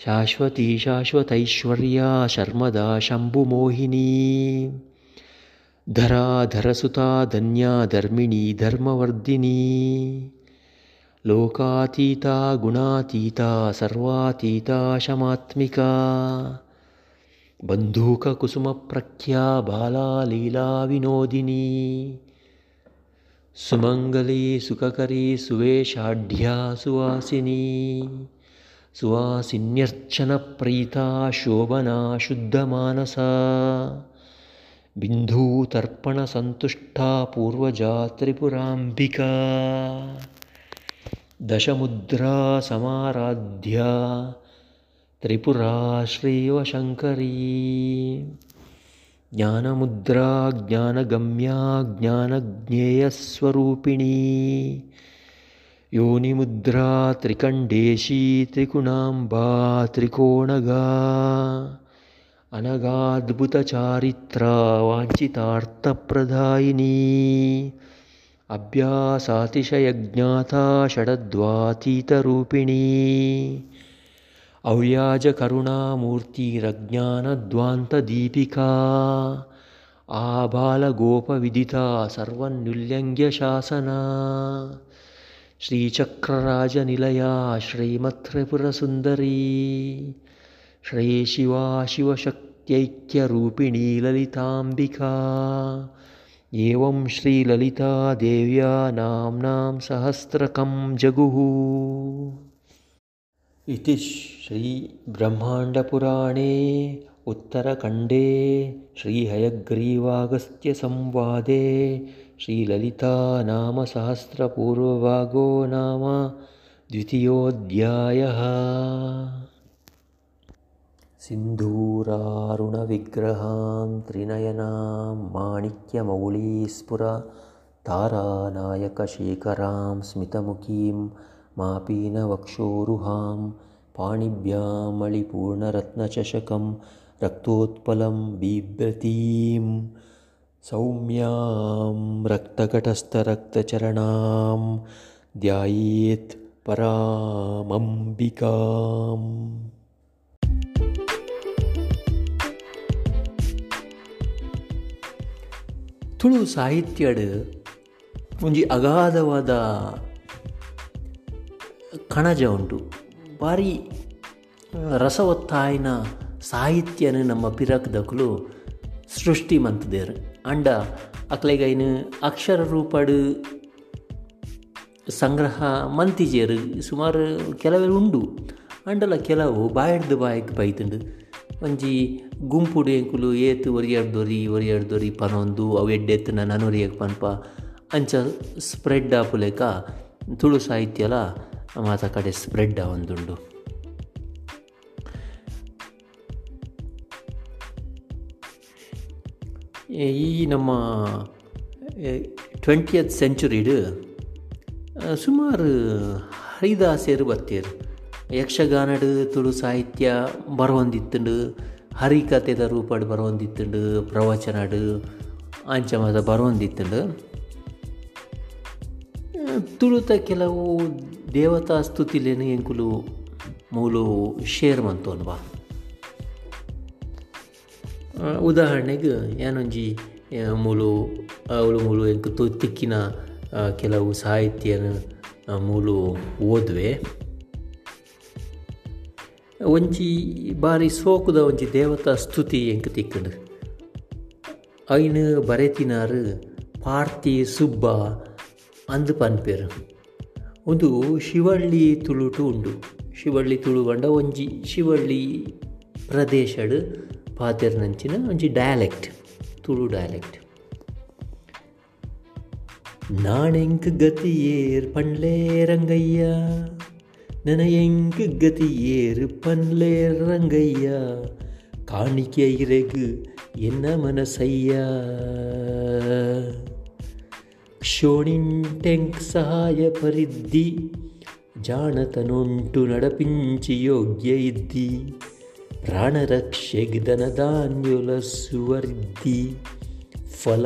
शाश्वती शाश्वतैश्वर्या शर्मदा शम्भुमोहिनी। धरा धरसुता धन्या धर्मिणी धर्मवर्धिनी। लोकातीता गुणातीता सर्वातीता शमात्मिका। बन्धूककुसुमप्रख्या बाला लीलाविनोदिनी सुमङ्गली सुखकरी सुवेशाढ्या सुवासिनी। सुवासिन्यर्चनप्रीता शोभना शुद्धमानसा। बिन्धूतर्पणसन्तुष्टा पूर्वजा त्रिपुराम्बिका। दशमुद्रा समाराध्या त्रिपुरा श्रीवशङ्करी ज्ञानमुद्रा ज्ञानगम्या ज्ञानज्ञेयस्वरूपिणी योनिमुद्रा त्रिकण्डेशी त्रिकुणाम्बा त्रिकोणगा अनगाद्भुतचारित्रा वाञ्छितार्थप्रदायिनी अभ्यासातिशयज्ञाता षडद्वातीतरूपिणी अव्याजकरुणामूर्तिरज्ञानध्वान्तदीपिका आबालगोपविदिता सर्वन्नुल्यङ्घ्यशासना श्रीचक्रराजनिलया श्रीमत्त्रिपुरसुन्दरी श्रीशिवा शिवशक्त्यैक्यरूपिणी ललिताम्बिका। एवं श्रीललितादेव्या नाम्नां सहस्रकं जगुः इति श्रीब्रह्माण्डपुराणे उत्तरखण्डे श्रीहयग्रीवागस्त्यसंवादे श्रीललितानामसहस्रपूर्वभागो नाम द्वितीयोऽध्यायः। सिन्धूरारुणविग्रहां त्रिनयनां माणिक्यमौलीस्फुर तारानायकशेखरां स्मितमुखीं मापीनवक्षोरुहां पाणिभ्यामलिपूर्णरत्नचषकं रक्तोत्पलं बिभ्रतीं सौम्यां रक्तकटस्थरक्तचरणां ध्यायेत् परामम्बिकाम् ತುಳು ಸಾಹಿತ್ಯಡ್ ಒಂಜಿ ಅಗಾಧವಾದ ಕಣಜ ಉಂಟು. ಭಾರಿ ರಸವತ್ತಾಯಿನ ಸಾಹಿತ್ಯನ ನಮ್ಮ ಪಿರಕ್ದಕ್ಲು ಸೃಷ್ಟಿ ಮಂತದೇರು. ಅಂಡ ಅಕ್ಲೆಗೈನು ಅಕ್ಷರ ರೂಪಡ್ ಸಂಗ್ರಹ ಮಂತಿಜೇರು ಸುಮಾರು ಕೆಲವೇ ಉಂಡು. ಅಂಡಲ ಕೆಲವು ಬಾಯಡ್ದ ಬಾಯಕ್ ಬೈತುಂಡು. ಒಂಜಿ ಗುಂಪು ಎಂಕುಲು ಏತು ಒರಿಯಾಡ್ದೊರಿ ಒರಿಯಾಡ್ದೊರಿ ಪನೊಂದು, ಅವು ನನ್ನ ನನೊರಿಯಕ್ಕೆ ಪನ್ಪ. ಅಂಚ ಸ್ಪ್ರೆಡ್ ಆಪುಲೆಕ ತುಳು ಸಾಹಿತ್ಯಲ ಮಾತ ಕಡೆ ಸ್ಪ್ರೆಡ್ ಆವೊಂದುಂಡು ಈ ನಮ್ಮ ಟ್ವೆಂಟಿಯತ್ ಸೆಂಚುರಿಡ್ ಸುಮಾರು ಹರಿದಾಸರು ಬರ್ತೀರು ಯಕ್ಷಗಾನಡ್ ತುಳು ಸಾಹಿತ್ಯ ಬರವೊಂದಿತ್ತುಂಡು ಹರಿಕಥೆದ ರೂಪಡ್ ಬರವೊಂದಿತ್ತುಂಡು ಪ್ರವಚನಡ್, ಅಂಚ ಮಾತ ಬರವೊಂದಿತ್ತುಂಡು ತುಳುತ ಕೆಲವು ದೇವತಾ ಸ್ತುತಿಲೇನು ಎಂಕುಲು ಮೂಲು ಶೇರ್ ಮಂತೋನ್ ಬಾ ಉದಾಹರಣೆಗೆ ಏನೊಂಜಿ ಮೂಲು ಅವಳು ಮೂಲು ಎಂಕು ತಿಕ್ಕಿನ ಕೆಲವು ಸಾಹಿತ್ಯನ ಮೂಲು ಓದ್ವೆ. ಒಂಜಿ ಬಾರಿ ಸೋಕುದ ಒಂಜಿ ದೇವತಾ ಸ್ತುತಿ ಎಂಕು ತಿಕ್ಕಂಡು. ಐನು ಬರೆತಿನಾರು ಪಾರ್ತಿ ಸುಬ್ಬ ಅಂದ್ ಪನ್ಪೆರ್ ಒಂದು ಶಿವಳ್ಳಿ ತುಳುಟು ಉಂಡು ಶಿವಳ್ಳಿ ತುಳು ಪಂಡ ಒಂಜಿ ಶಿವಳ್ಳಿ ಪ್ರದೇಶಡ್ ಪಾತೆರ್ನಂಚಿನ ಒಂಜಿ ಡಯಲೆಕ್ಟ್ ತುಳು ಡಯಲೆಕ್ಟ್ ನಾಣೆಂಕ್ ಗತಿಯೇರ್ ಪಂಡ್ಲೇ ರಂಗಯ್ಯ ನನಯೆಂಗ್ ಗತಿಯೇರು ಪನ್ಲೆ ರಂಗಯ್ಯ ಕಾಣಿಕೆ ಇರೆಗು ಎನ್ನ ಮನಸಯ್ಯ ಕ್ಷೋಣಿಂಟೆಂಕ್ ಸಹಾಯ ಪರಿದ್ದಿ, ಜಾಣತನುಂಟು ನಡಪಿಂಚಿ ಯೋಗ್ಯ ಇದ್ದಿ ಪ್ರಾಣರಕ್ಷೆಗ್ ಧನಧಾನ್ಯುಲ ಫಲ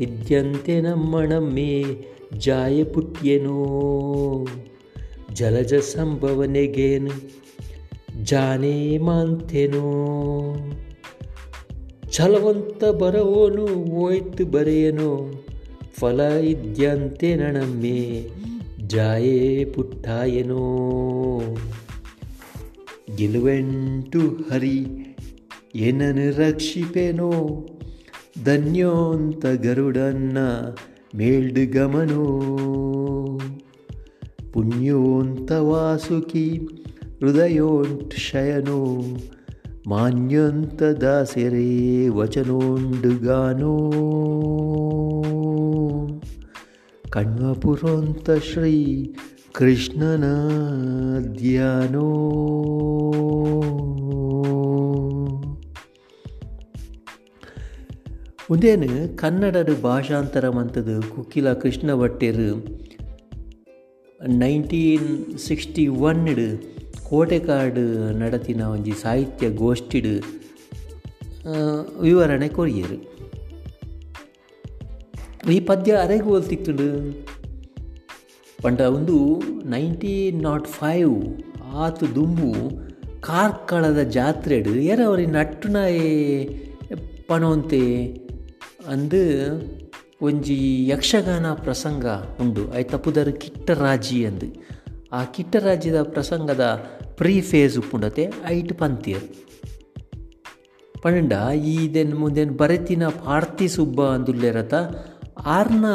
ಇದ್ಯಂತೆ ನಮ್ಮಣಮ್ಮೆ ಜಾಯ ಪುಟ್ಯನೋ, ಜಲಜ ಸಂಭವನೆಗೇನು ಜಾನೇ ಮಾಂತೆನೋ. ಛಲವಂತ ಬರವೋನು ಓಯ್ತು ಬರೆಯನು ಫಲ ಇದ್ಯಂತೆ ನಣಮ್ಮೆ ಜಾಯೇ ಪುಟ್ಟಾಯನೋ ಗೆಲುವೆಂಟು ಹರಿ ಏನನು ರಕ್ಷಿಪೆನೋ ಧನ್ಯೋಂತ ಗರುಡನ್ನ ಮೇಲ್ಡು ಗಮನೋ ಪುಣ್ಯೋಂತ ವಾಸುಕಿ ಹೃದಯೋಂಟ್ ಶಯನೋ ಮಾನ್ಯಂತ ದಾಸೆರೇ ವಚನೋಂಡುಗಾನೋ ಕಣ್ವಪುರೋಂತ ಶ್ರೀ ಕೃಷ್ಣನ ಧ್ಯಾನೋ ಉದೇನು ಕನ್ನಡದ ಭಾಷಾಂತರ ಮಂತದು ಕುಕ್ಕಿಲ ಕೃಷ್ಣ ಭಟ್ಟರು ನೈನ್ಟೀನ್ ಸಿಕ್ಸ್ಟಿ ಒನ್ಡ್ ಕೋಟೆಕಾಡು ನಡತಿನ ಒಂಜಿ ಸಾಹಿತ್ಯ ಗೋಷ್ಠಿಡು ವಿವರಣೆ ಕೊರಿಯರು. ಈ ಪದ್ಯ ಅರೆಗೂ ಓಲ್ತಿತ್ತುಂಡು ಪಂಡ ಒಂದು ನೈನ್ಟೀನ್ ನಾಟ್ ಫೈವ್ ಆತು ದುಂಬು ಕಾರ್ಕಳದ ಜಾತ್ರೆಡ್ ಎರವರಿ ನಟ್ಟುನಾಯೇ ಪನೊಂತೆ ಅಂದು ಒಂಜಿ ಯಕ್ಷಗಾನ ಪ್ರಸಂಗ ಉಂಡು. ಐತ ಪುದರ್ ಕಿಟ್ಟರಾಜಿ ಅಂದು. ಆ ಕಿಟ್ಟರಾಜಿದ ಪ್ರಸಂಗದ ಪ್ರೀ ಫೇಸ್ ಉಪ್ಪುಂಡತೆ ಐಟ್ ಪಂತಿಯರ್ ಪಂಡ ಈದೆನ್ ಮುಂದೆನ್ ಬರೆತಿನ ಪಾರ್ಥಿ ಸುಬ್ಬ ಅಂದುಲ್ಲೆರತ ಆರ್ನ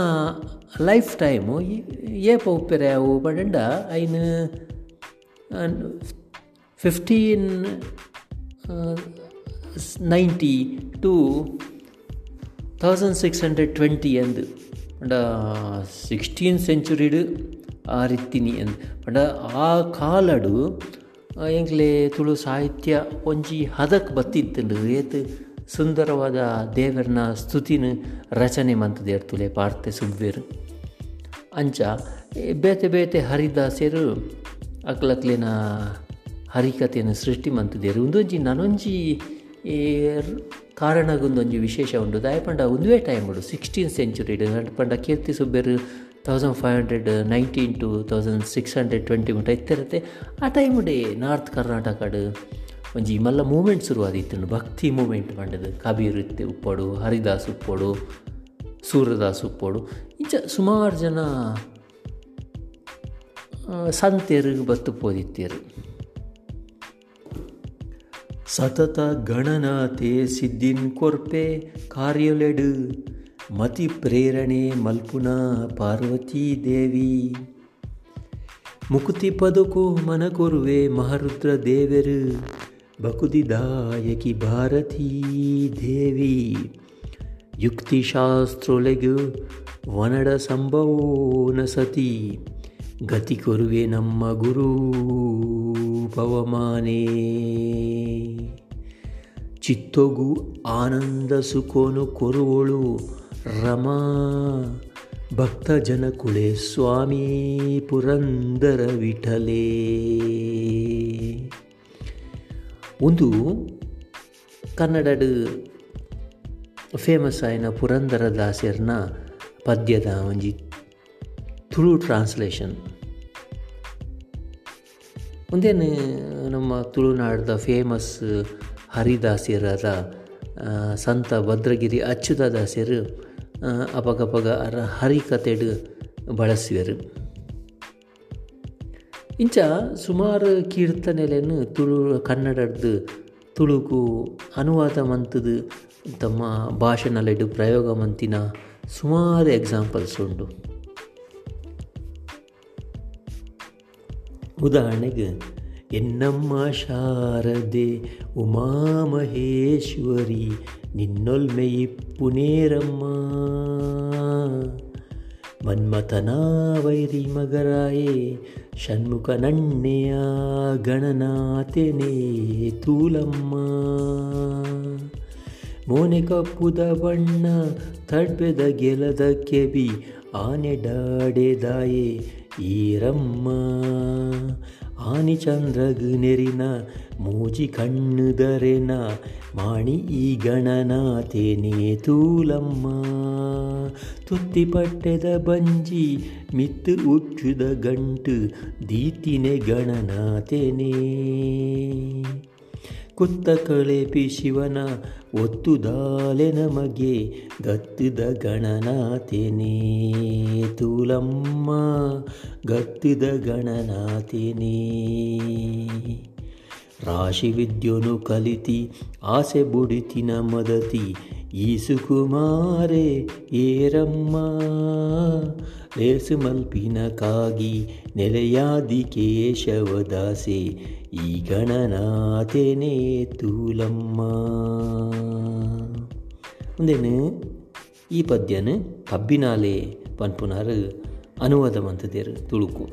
ಲೈಫ್ ಟೈಮು ಏ ഏപ്പ ಅವು പടണ്ട അതിന് fifteen ninety two, thousand six hundred twenty ಎಂದು ಪಂಡ ಸಿಕ್ಸ್ಟೀನ್ ಸೆಂಚುರಿಡು ಆರಿತ್ತೀನಿ ಎಂದು ಪಂಡ ಆ ಕಾಲಡು ಎಂಕ್ಲೆ ತುಳು ಸಾಹಿತ್ಯ ಒಂಜಿ ಹದಕ್ ಬತ್ತಿತ್ತುಂಡು. ಏತು ಸುಂದರವಾದ ದೇವರನ ಸ್ತುತಿನ ರಚನೆ ಮಂತದೇರ್ ಇರ್ತುಲೆ ಪಾರ್ತೆ ಸುಬ್ಬೇರು ಅಂಚ ಬೇತೆ ಬೇತೆ ಹರಿದಾಸರು ಅಕ್ಲಕ್ಲಿನ ಹರಿಕತೆಯನ್ನು ಸೃಷ್ಟಿ ಮಂತದೇರು ಒಂದೊಂಜಿ, ನನೊಂಜಿ ಕಾರಣಗೊಂದೊಂಜಿ ವಿಶೇಷ ಉಂಡು. ದಾಯಪಂಡ ಒಂದುವೇ ಟೈಮ್ ಉಂಡು. ಸಿಕ್ಸ್ಟೀನ್ ಸೆಂಚುರಿ ಪಂಡ ಕೀರ್ತಿ ಸುಬ್ಬೇರು thousand five hundred nineteen to thousand six hundred twenty ಮುಟ ಇತ್ತಿರತ್ತೆ ಆ ಟೈಮುಡೆ ನಾರ್ತ್ ಕರ್ನಾಟಕಡ್ ಒಂಜಿ ಮಲ್ಲ ಮೂಮೆಂಟ್ ಶುರುವಾದಿತ್ತು ಭಕ್ತಿ ಮೂಮೆಂಟ್ ಪಂಡದು. ಕಬೀರ್ ಇತ್ತೆ ಉಪ್ಪಡು, ಹರಿದಾಸ್ ಉಪ್ಪಡು, ಸೂರ್ಯದಾಸ್ ಉಪ್ಪಡು. ಇಂಚ ಸುಮಾರು ಜನ ಸಂತೆರಿಗೆ ಬತ್ತು ಪೋದಿತ್ತೇರು. ಸತತ ಗಣನಾತೆ ಸಿದ್ದಿನ್ ಕೊರ್ಪೆ ಕಾರ್ಯಲೆಡು. ಮತಿ ಪ್ರೇರಣೆ ಮಲ್ಪುನ ಪಾರ್ವತಿ ದೇವಿ. ಮುಕುತಿ ಪದುಕು ಮನಕೊರುವೆ ಮಹಾರುದ್ರ ದೇವರು. ಬಕುದಿದಾಯಕಿ ಭಾರತೀ ದೇವಿ, ಯುಕ್ತಿಶಾಸ್ತ್ರೊಲೆಗು ವನಡ ಸಂಭವೋನ ಸತಿ, ಗತಿ ಕೊರುವೆ ನಮ್ಮ ಗುರು ಪವಮಾನೇ. ಚಿತ್ತೊಗು ಆನಂದ ಸುಖೋನು ಕೊರುವಳು ರಮಾ ಭಕ್ತ ಕುಳೆ ಸ್ವಾಮಿ ಪುರಂದರ ವಿಠಲೇ. ಒಂದು ಕನ್ನಡದ ಫೇಮಸ್ ಆಯ್ನ ಪುರಂದರ ದಾಸರ್ನ ಪದ್ಯದ ಒಂಜಿ ತುಳು ಟ್ರಾನ್ಸ್ಲೇಷನ್ ಒಂದೇನು ನಮ್ಮ ತುಳುನಾಡದ ಫೇಮಸ್ ಹರಿದಾಸಿಯರಾದ ಸಂತ ಭದ್ರಗಿರಿ ಅಚ್ಚುತ ದಾಸಿಯರು ಅಪಗಪಗ ಹರಿ ಹರಿಕತೆಡು ಬಳಸುವರು ಇಂಚ ಸುಮಾರು ಕೀರ್ತನೆಲೆಯನ್ನು ತುಳು ಕನ್ನಡದ್ದು ತುಳುಕು ಅನುವಾದ ಮಂತದು ತಮ್ಮ ಭಾಷೆನಲ್ಲಿಡು ಪ್ರಯೋಗ ಮಂತಿನ ಸುಮಾರು ಎಕ್ಸಾಂಪಲ್ಸ್ ಉಂಟು. ಉದಾಹರಣೆಗೆ, ಎನ್ನಮ್ಮ ಶಾರದೆ ಉಮಾಮಹೇಶ್ವರಿ ನಿನ್ನೊಲ್ಮೆಯಿಪ್ಪುನೇರಮ್ಮ ಮನ್ಮಥನ ವೈರಿ ಮಗರಾಯೇ, ಷಣ್ಮುಖ ನಣ್ಣೆಯ ಗಣನಾತೆನೇ ತೂಲಮ್ಮ. ಮೋನೆ ಕಪ್ಪುದ ಬಣ್ಣ ತಡ್ಬೆದ ಗೆಲದ ಕೆಬಿ ಆನೆ ಡಾಡೆದಾಯೇ ಈರಮ್ಮ. ಆನಿ ಚಂದ್ರಗ್ ನೆರಿನ ಮೂಜಿ ಕಣ್ಣುದರೆನ ವಾಣಿ ಈ ಗಣನಾಥೇನೇ ತೂಲಮ್ಮ ತುತ್ತಿ ಪಟ್ಟೆದ ಬಂಜಿ ಮಿತ್ತು ಉಚ್ಚುದ ಗಂಟು ದೀತಿನೆ ಗಣನಾಥೇನೇ. ಕುತ್ತ ಕಳೆಪಿ ಶಿವನ ಒತ್ತುದಾಲೆ ನಮಗೆ ಗತ್ತುದ ಗಣನಾಥೇನೇ. ತೂಲಮ್ಮ, ಗತ್ತಿದ ಗಣನಾಥೇನೇ. ರಾಶಿ ವಿದ್ಯುನು ಕಲಿತಿ, ಆಸೆ ಬುಡಿತಿನ ಮದತಿ. ಈಸುಕುಮಾರೆ, ಏರಮ್ಮ. ಲೇಸು ಮಲ್ಪಿನ ಕಾಗಿ ನೆಲೆಯಾದಿ ಕೇಶವದಾಸೆ. ಈ ಗಣನಾಥೆನೇ ತೂಲಮ್ಮ. ಒಂದೇನು ಈ ಪದ್ಯನ ಕಬ್ಬಿನಾಲೆ ಪನ್ಪುನಾರು ಅನುವಾದ ಮಂತದೇರು ತುಳುಕು.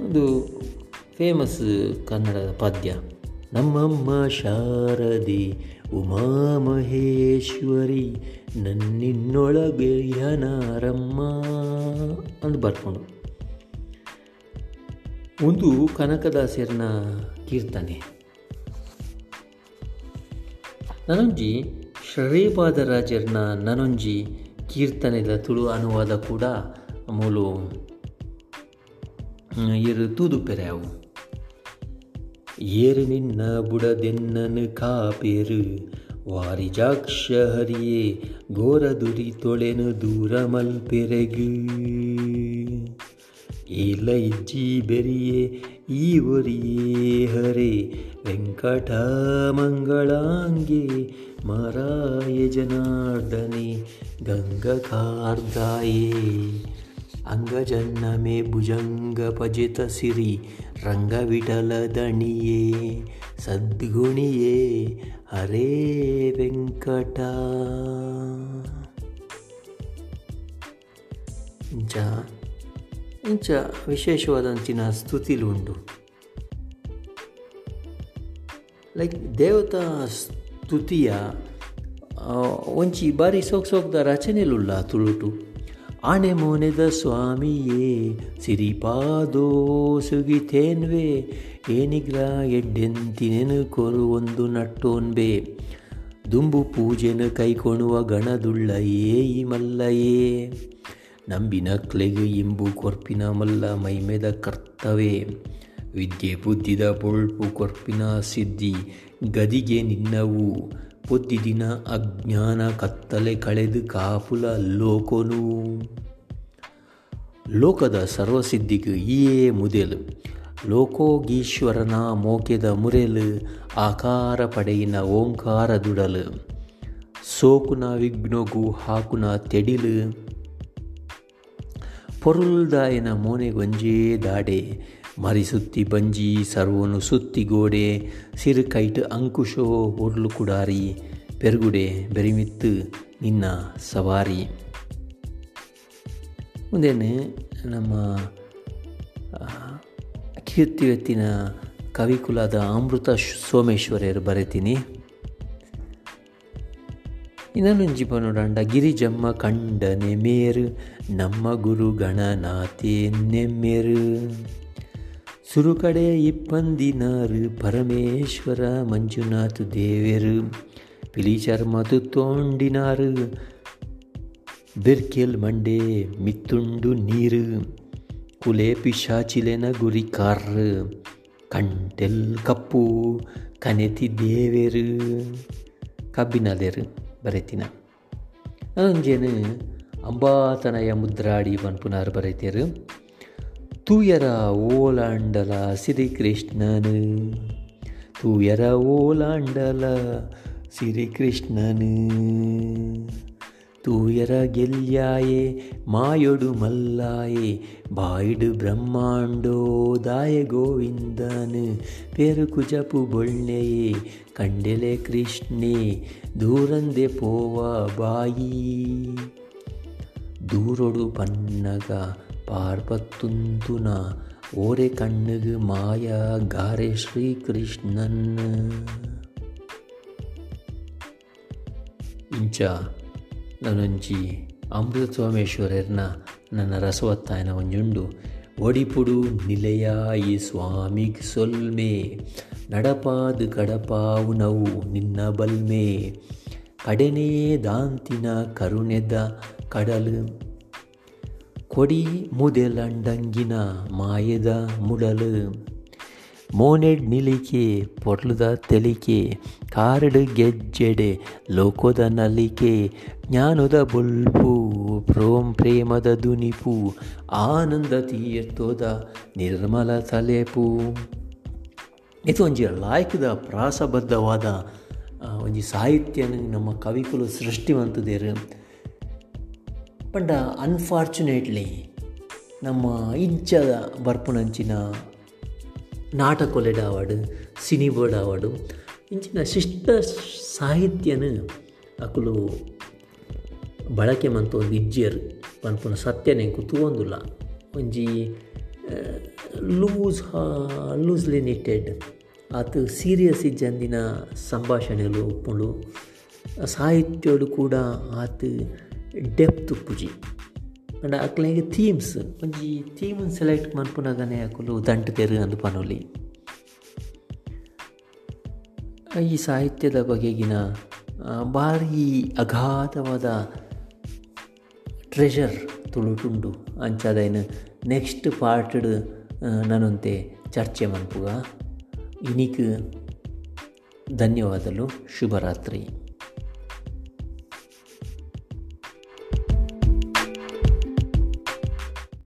ಒಂದು ಫೇಮಸ್ ಕನ್ನಡದ ಪದ್ಯ. ನಮ್ಮಮ್ಮ ಶಾರದೆ, ಉಮಾಮಹೇಶ್ವರಿ, ನನ್ನಿನ್ನೊಳಗೆ ಯನಾರಮ್ಮ ಅಂತ ಬರ್ಕೊಂಡು. ಒಂದು ಕನಕದಾಸರನ ಕೀರ್ತನೆ. ನನೊಂಜಿ ಶ್ರೀಪಾದರಾಜರ್ನ ನನೊಂಜಿ ಕೀರ್ತನೆದ ತುಳು ಅನುವಾದ ಕೂಡ ಮೂಲು ಇರು ತೂದು ಪೆರೆಯವು. ಏರು ನಿನ್ನ ಬುಡದೆನ್ನನು ಕಾಪೇರು ವಾರಿಜಾಕ್ಷ ಹರಿಯೇ ಗೋರದುರಿ ತೊಳೆನು ದೂರ ಮಲ್ಪೆರೆಗು ಇಲ್ಲ ಇಜ್ಜಿ ಬೆರಿಯೇ ಈ ಒರಿಯೇ ಹರೆ ಗಂಗಕಾರ್ದಾಯೇ ಅಂಗಜನ್ನಮೆ ಭುಜಂಗ ಪಜಿತ ಸಿರಿ ರಂಗವಿಠಲ ದಣಿಯೇ ಸದ್ಗುಣಿಯೇ ಹರೇ ವೆಂಕಟ. ಇಂಚ ಇಂಚ ವಿಶೇಷವಾದಂಚಿನ ಸ್ತುತಿಲು ಉಂಡು ಲೈಕ್ ದೇವತಾ ಸ್ತುತಿಯ ಒಂಚಿ ಬಾರಿ ಸೋಕ್ ಸೋಕ್ದ ರಚನೆಲುಲ್ಲ ತುಳುಟು. ಆಣೆ ಮೋನೆದ ಸ್ವಾಮಿಯೇ, ಸಿರಿಪಾದೋ ಸುಗಿತೇನ್ವೆ ಏನಿಗ್ರ ಎಡ್ಡೆಂತಿನೇನು ಕೊರು ಒಂದು ನಟ್ಟೋನ್ಬೆ. ದುಂಬು ಪೂಜೆನ ಕೈಕೊಣುವ ಗಣದುಳ್ಳಯೇ ಈ ಮಲ್ಲಯೇ. ನಂಬಿನ ಕ್ಲೆಗೆ ಇಂಬು ಕೊರ್ಪಿನ ಮಲ್ಲ ಮೈಮೆದ ಕರ್ತವೇ. ವಿದ್ಯೆ ಬುದ್ಧಿದ ಪೊಳ್ಪು ಕೊರ್ಪಿನ ಸಿದ್ಧಿ, ಗದಿಗೆ ನಿನ್ನವು. ದಿನ ಅಜ್ಞಾನ ಕತ್ತಲೆ ಕಳೆದು ಕಾಪುಲ ಲೋಕನು. ಲೋಕದ ಸರ್ವಸಿದ್ಧಿಗೆ ಈಯೇ ಮುದೇಲು. ಲೋಕೋಗೀಶ್ವರನ ಮೋಕೆದ ಮುರೆಲು, ಆಕಾರ ಪಡೆಯಿನ ಓಂಕಾರ ದುಡಲು. ಸೋಕುನ ವಿಘ್ನಗು ಹಾಕುನ ತೆಡಿಲು. ಪೊರುಲ್ದಾಯನ ಮೋನೆಗೊಂಜೇ ದಾಡೆ ಮರಿಸುತ್ತಿ ಬಂಜಿ, ಸರ್ವನು ಸುತ್ತಿ ಗೋಡೆ ಸಿರುಕೈಟ್ ಅಂಕುಶೋ ಉರ್ಲು ಕುಡಾರಿ, ಪೆರ್ಗುಡೆ ಬೆರಿಮಿತ್ತು ನಿನ್ನ ಸವಾರಿ. ಮುಂದೇನೆ ನಮ್ಮ ಕೀರ್ತಿವೆತ್ತಿನ ಕವಿಕುಲದ ಅಮೃತ ಸೋಮೇಶ್ವರಿಯರು ಬರೆತೀನಿ. ಇನ್ನೊಂಜಿ ಪನೋಡಂಡ ಗಿರಿಜಮ್ಮ ಕಂಡನೆ ಮೇರು, ನಮ್ಮ ಗುರು ಗಣನಾಥೆ ನೆಮ್ಮೆರು. சுருகடே இப்பந்தினாறு ಪರಮೇಶ್ವರ மஞ்சுநாத் தேவேரு பிலிச்சர் மது ತೋಂಡಿನಾರು, ಬೆರ್ಕೆಲ್ ಮಂಡೆ ಮಿತ್ತುಂಡು ನೀರು, ಕುಲೆ ಪಿಶಾಚಿಲೆನ ಗುರಿ ಕಾರ್ ಕಂಟೆಲ್ ಕಪ್ಪು ಕನೆತಿ ದೇವೇರು. ಕಬ್ಬಿನದೇರು ಬರೆತಿನ. ಅಂಜೇನು ಅಂಬಾತನಯ ಮುದ್ರಾಡಿ ಬನ್ಪುನಾರು ಬರೆತೇರು. ಪನ್ಪುನಾರು ಬರೆತಿಯರು ತೂಯರ ಓಲಾಂಡಲ ಶ್ರೀಕೃಷ್ಣನು ತೂಯರ ಓಲಾಂಡಲ ಶ್ರೀಕೃಷ್ಣನು ತೂಯರ ಗೆಲ್ಯಾಯೆ ಮಾಯೊಡು ಮಲ್ಲಾಯೆ ಬಾಯಿಡು ಬ್ರಹ್ಮಾಂಡೋ ದಾಯ ಗೋವಿಂದನು ಪೇರು ಕುಜಪು ಬೊಳ್ಳೆಯೇ ಕಂಡೆಲೆ ಕೃಷ್ಣೆ ದೂರಂದೆ ಪೋವ ಬಾಯಿ ದೂರೊಡು ಪನ್ನಗ ಪಾರ್ಪತ್ತುಂತುನ ಓರೆ ಕಣ್ಣುಗು ಮಾಯ ಗಾರೆ ಶ್ರೀಕೃಷ್ಣನ್. ಇಂಚ ನನೊಂಜಿ ಅಮೃತ ಸೋಮೇಶ್ವರರ್ನ ನನ್ನ ರಸವತ್ತಾಯನ ಒಂಜುಂಡು ಒಡಿಪುಡು ನಿಲೆಯಾಯಿ ಸ್ವಾಮಿಗ್ ಸೊಲ್ಮೆ, ನಡಪಾದು ಕಡಪಾವು ನವು ನಿನ್ನ ಬಲ್ಮೆ, ಕಡೆನೇ ದಾಂತಿನ ಕರುಣೆದ ಕಡಲು ಕೊಡಿ ಮುದೆಲಂಡಂಗಿನ ಮಾಯದ ಮುಡಲು. ಮೋನೆಡ್ ನಿಲಿಕೆ ಪೊಟ್ಲುದ ತೆಲಿಕೆ, ಕಾರ್ಡ್ ಗೆಜ್ಜೆಡೆ ಲೋಕದ ನಲಿಕೆ ಜ್ಞಾನದ ಬುಲ್ಪು ಪ್ರೋಂ ಪ್ರೇಮದ ದುನಿಪು, ಆನಂದ ತೀರ್ಥೋದ ನಿರ್ಮಲ ತಲೆಪು ಇದು ಒಂಜಿ ಲಾಯ್ಕದ ಪ್ರಾಸಬದ್ಧವಾದ ಒಂಜಿ ಸಾಹಿತ್ಯ ನಮ್ಮ ಕವಿಕುಲು ಸೃಷ್ಟಿವಂತದೇರು. ಪಂಡ ಅನ್ಫಾರ್ಚುನೇಟ್ಲಿ ನಮ್ಮ ಇಂಚ ಬರ್ಪುನಂಚಿನ ನಾಟಕೊಲೆಡ ಅವಾರ್ಡ್ ಸಿನಿ ಬೋರ್ಡ್ ಅವಾರ್ಡು ಇಂಚಿನ ಶಿಷ್ಟ ಸಾಹಿತ್ಯನ ಅಕುಲು ಬಳಕೆ ಮಂತು ಒಂದು ಇಜ್ಜೇರು ಪನ್ಪುನ ಸತ್ಯನೇ ತೂವೊಂದುಲ್ಲ. ಒಂಜಿ ಲೂಸ್ ಲೂಸ್ಲಿ ನಿಟ್ಟೆಡ್ ಆತು ಸೀರಿಯಸ್ ಇಜ್ಜಂದಿನ ಸಂಭಾಷಣೆಗಳು ಉಪ್ಪುಂಡು ಸಾಹಿತ್ಯಡು ಕೂಡ ಆತು ಡೆಪ್ತ್ ಪುಜಿ ಅಂಡ ಅಕ್ಲೆಗ್ ಥೀಮ್ಸ್ ಒಂಜಿ ಥೀಮ್ ಸೆಲೆಕ್ಟ್ ಮನ್ಪುನಗನೆ ಅಕುಲು ದಂಟು ತೆರು ಅಂದು ಪನೊಲಿ. ಈ ಸಾಹಿತ್ಯದ ಬಗೆಗಿನ ಭಾರಿ ಅಗಾಧವಾದ ಟ್ರೆಷರ್ ತುಳುಟುಂಡು. ಅಂಚಾದೈನ ನೆಕ್ಸ್ಟ್ ಪಾರ್ಟ್ಡ್ ನನ್ನಂತೆ ಚರ್ಚೆ ಮನ್ಪುಗ ಇನಿಕ್ ಧನ್ಯವಾದಲು. ಶುಭರಾತ್ರಿ.